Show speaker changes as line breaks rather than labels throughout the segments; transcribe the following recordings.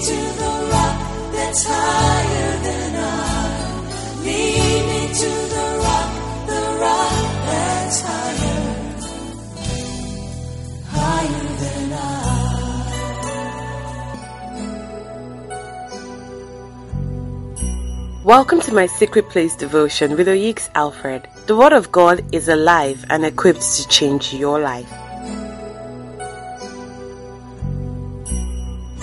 to the rock higher than I.
Welcome to my Secret Place devotion with Oyeks Alfred. The Word of God is alive and equipped to change your life.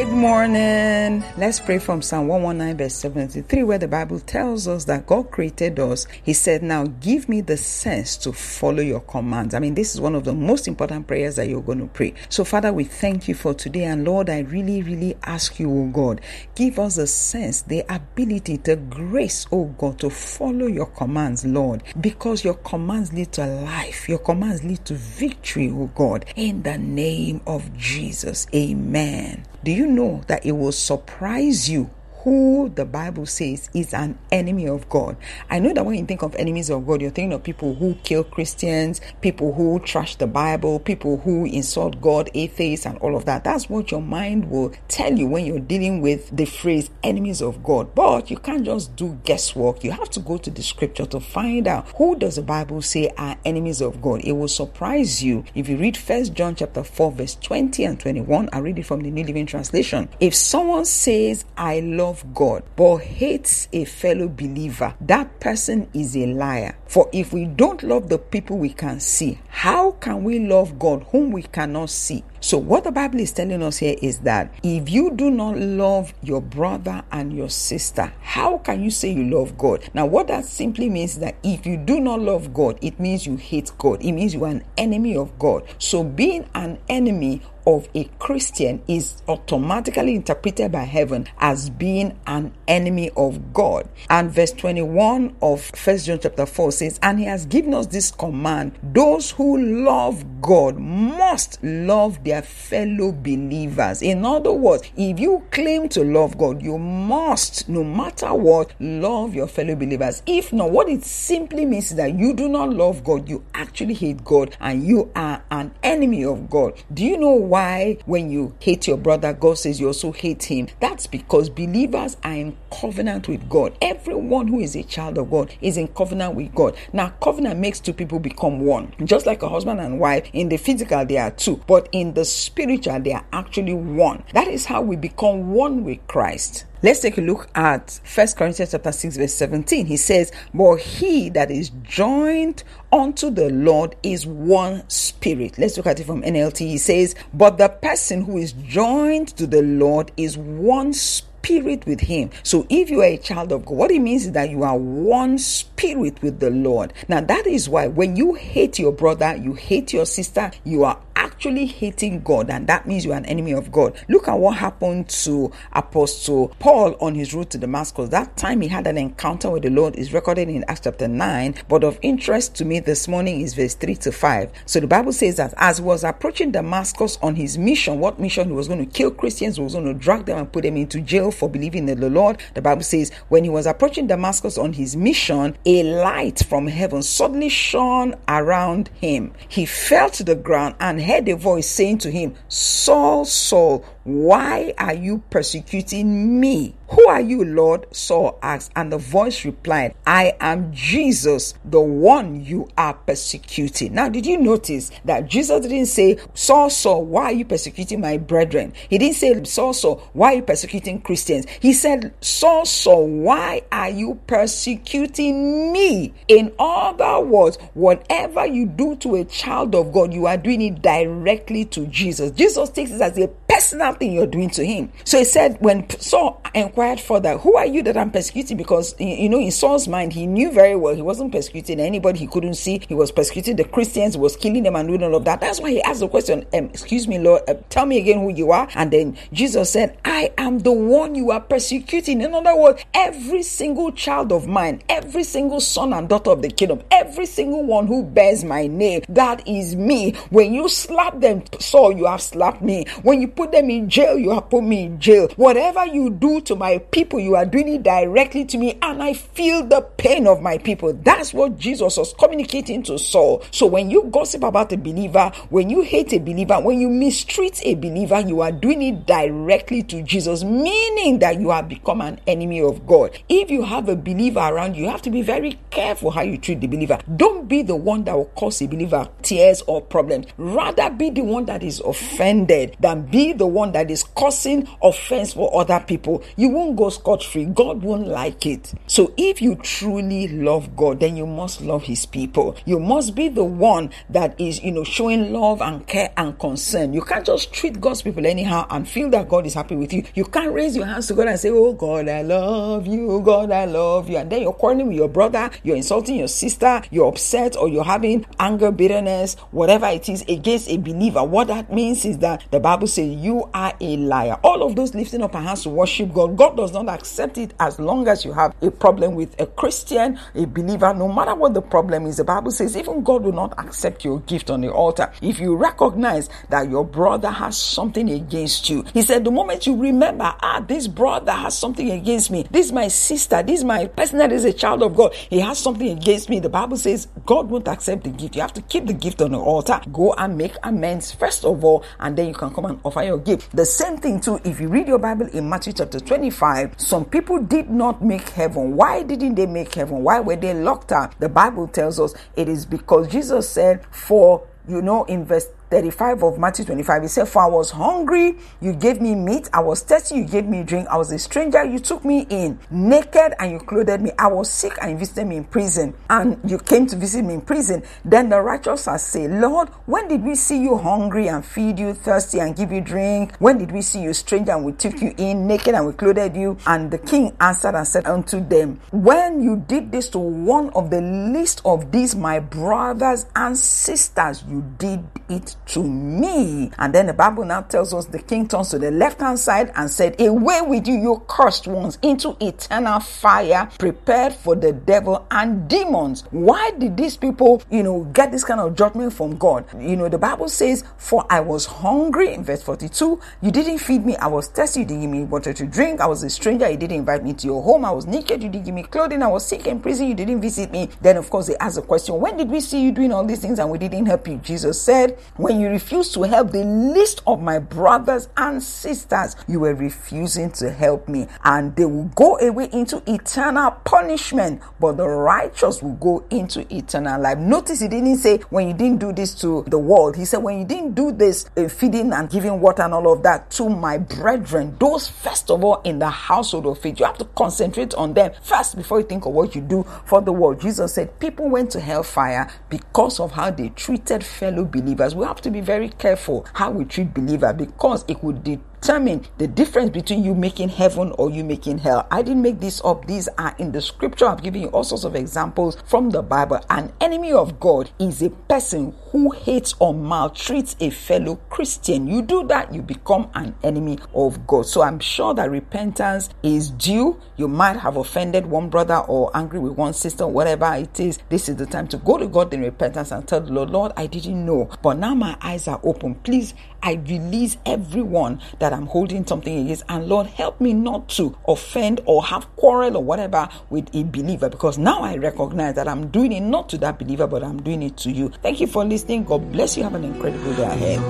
Good morning. Let's pray from Psalm 119, verse 73, where the Bible tells us that God created us. He said, Now give me the sense to follow your commands. I mean, this is one of the most important prayers that you're going to pray. So, Father, we thank you for today. And Lord, I really, really ask you, oh God, give us the sense, the ability, the grace, oh God, to follow your commands, Lord, because your commands lead to life. Your commands lead to victory, oh God, in the name of Jesus. Amen. Do you know that it will surprise you who the Bible says is an enemy of God. I know that when you think of enemies of God, you're thinking of people who kill Christians, people who trash the Bible, people who insult God, atheists, and all of that. That's what your mind will tell you when you're dealing with the phrase enemies of God. But you can't just do guesswork. You have to go to the scripture to find out who does the Bible say are enemies of God. It will surprise you if you read First John chapter 4, verse 20 and 21. I read it from the New Living Translation. If someone says, I love love God but hates a fellow believer, that person is a liar. For if we don't love the people we can see, how can we love God whom we cannot see? So, what the Bible is telling us here is that if you do not love your brother and your sister, how can you say you love God? Now, what that simply means that if you do not love God, it means you hate God, it means you are an enemy of God. So, being an enemy of a Christian is automatically interpreted by heaven as being an enemy of God. And verse 21 of First John chapter 4 says, And he has given us this command those who love God must love their fellow believers. In other words, if you claim to love God, you must, no matter what, love your fellow believers. If not, what it simply means is that you do not love God, you actually hate God, and you are an enemy of God. Do you know why when you hate your brother, God says you also hate him? That's because believers are in covenant with God. Everyone who is a child of God is in covenant with God. Now, covenant makes two people become one. Just like a husband and wife, in the physical, they are two, but in the spiritual, they are actually one. That is how we become one with Christ. Let's take a look at 1 Corinthians chapter 6, verse 17. He says, But he that is joined unto the Lord is one spirit. Let's look at it from NLT. He says, But the person who is joined to the Lord is one spirit spirit with him. So if you are a child of God, what it means is that you are one spirit with the Lord. Now that is why when you hate your brother, you hate your sister, you are actually hating God, and that means you're an enemy of God. Look at what happened to Apostle Paul on his route to Damascus. That time he had an encounter with the Lord is recorded in Acts chapter 9, but of interest to me this morning is verse 3 to 5. So the Bible says that as he was approaching Damascus on his mission, what mission he was going to kill Christians, he was going to drag them and put them into jail for believing in the Lord. The Bible says when he was approaching Damascus on his mission, a light from heaven suddenly shone around him. He fell to the ground and heard a voice saying to him, Saul, Saul, why are you persecuting me? Who are you, Lord? Saul asked, and the voice replied, I am Jesus, the one you are persecuting. Now, did you notice that Jesus didn't say, Saul, Saul, why are you persecuting my brethren? He didn't say, Saul, Saul, why are you persecuting Christians? He said, Saul, Saul, why are you persecuting me? In other words, whatever you do to a child of God, you are doing it directly to Jesus. Jesus takes it as a personal thing you're doing to him. So he said, when Saul inquired further, Who are you that I'm persecuting? Because, you know, in Saul's mind, he knew very well he wasn't persecuting anybody he couldn't see. He was persecuting the Christians, was killing them and doing all of that. That's why he asked the question, um, Excuse me, Lord, uh, tell me again who you are. And then Jesus said, I am the one you are persecuting. In other words, every single child of mine, every single son and daughter of the kingdom, every single one who bears my name, that is me. When you slap them, Saul, you have slapped me. When you put them in in jail, you have put me in jail. Whatever you do to my people, you are doing it directly to me, and I feel the pain of my people. That's what Jesus was communicating to Saul. So when you gossip about a believer, when you hate a believer, when you mistreat a believer, you are doing it directly to Jesus, meaning that you have become an enemy of God. If you have a believer around you, you have to be very careful how you treat the believer. Don't be the one that will cause a believer tears or problems. Rather be the one that is offended than be the one that is causing offense for other people. You won't go scot free. God won't like it. So if you truly love God, then you must love his people. You must be the one that is, you know, showing love and care and concern. You can't just treat God's people anyhow and feel that God is happy with you. You can't raise your hands to God and say, Oh God, I love you. God, I love you. And then you're quarreling with your brother, you're insulting your sister, you're upset, or you're having anger, bitterness, whatever it is against a believer. What that means is that the Bible says you are a liar. All of those lifting up our hands to worship God, God does not accept it as long as you have a problem with a Christian, a believer, no matter what the problem is. The Bible says even God will not accept your gift on the altar. If you recognize that your brother has something against you, he said, the moment you remember, ah, this brother has something against me, this is my sister, this is my person that is a child of God, he has something against me. The Bible says God won't accept the gift. You have to keep the gift on the altar. Go and make amends first of all, and then you can come and offer your gift. The same thing too, if you read your Bible in Matthew chapter 25, some people did not make heaven. Why didn't they make heaven? Why were they locked up? The Bible tells us it is because Jesus said, For you know, in verse 35 of Matthew 25, he said, For I was hungry, you gave me meat. I was thirsty, you gave me drink. I was a stranger, you took me in. Naked, and you clothed me. I was sick, and you visited me in prison. And you came to visit me in prison. Then the righteous shall say, Lord, when did we see you hungry and feed you, thirsty and give you drink? When did we see you stranger and we took you in, naked and we clothed you? And the king answered and said unto them, When you did this to one of the least of these my brothers and sisters, you did it to me. And then the Bible now tells us the king turns to the left hand side and said, Away with you, you cursed ones, into eternal fire prepared for the devil and demons. Why did these people, you know, get this kind of judgment from God? You know, the Bible says, For I was hungry, in verse 42, you didn't feed me, I was thirsty, you didn't give me water to drink, I was a stranger, you didn't invite me to your home, I was naked, you didn't give me clothing, I was sick in prison, you didn't visit me. Then, of course, they ask the question, When did we see you doing all these things and we didn't help you? Jesus said, When you refused to help the least of my brothers and sisters, you were refusing to help me, and they will go away into eternal punishment, but the righteous will go into eternal life. Notice he didn't say when you didn't do this to the world, he said when you didn't do this uh, feeding and giving water and all of that to my brethren, those first of all in the household of faith, you have to concentrate on them first before you think of what you do for the world. Jesus said people went to hellfire because of how they treated fellow believers. We have to be very careful how we treat believer because it could determine the difference between you making heaven or you making hell. I didn't make this up. These are in the scripture. I've given you all sorts of examples from the Bible. An enemy of God is a person who hates or maltreats a fellow Christian. You do that, you become an enemy of God. So I'm sure that repentance is due. You might have offended one brother or angry with one sister, whatever it is. This is the time to go to God in repentance and tell the Lord, Lord, I didn't know, but now my eyes are open. Please, I release everyone that I'm holding something against. And Lord, help me not to offend or have quarrel or whatever with a believer because now I recognize that I'm doing it not to that believer, but I'm doing it to you. Thank you for listening. God bless you. Have an incredible day ahead.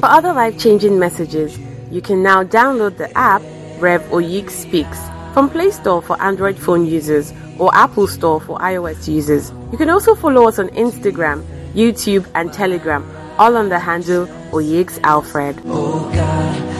For other life changing messages, you can now download the app Rev Oyik Speaks from Play Store for Android phone users or Apple Store for iOS users. You can also follow us on Instagram, YouTube, and Telegram, all on the handle Oyix Alfred.
Oh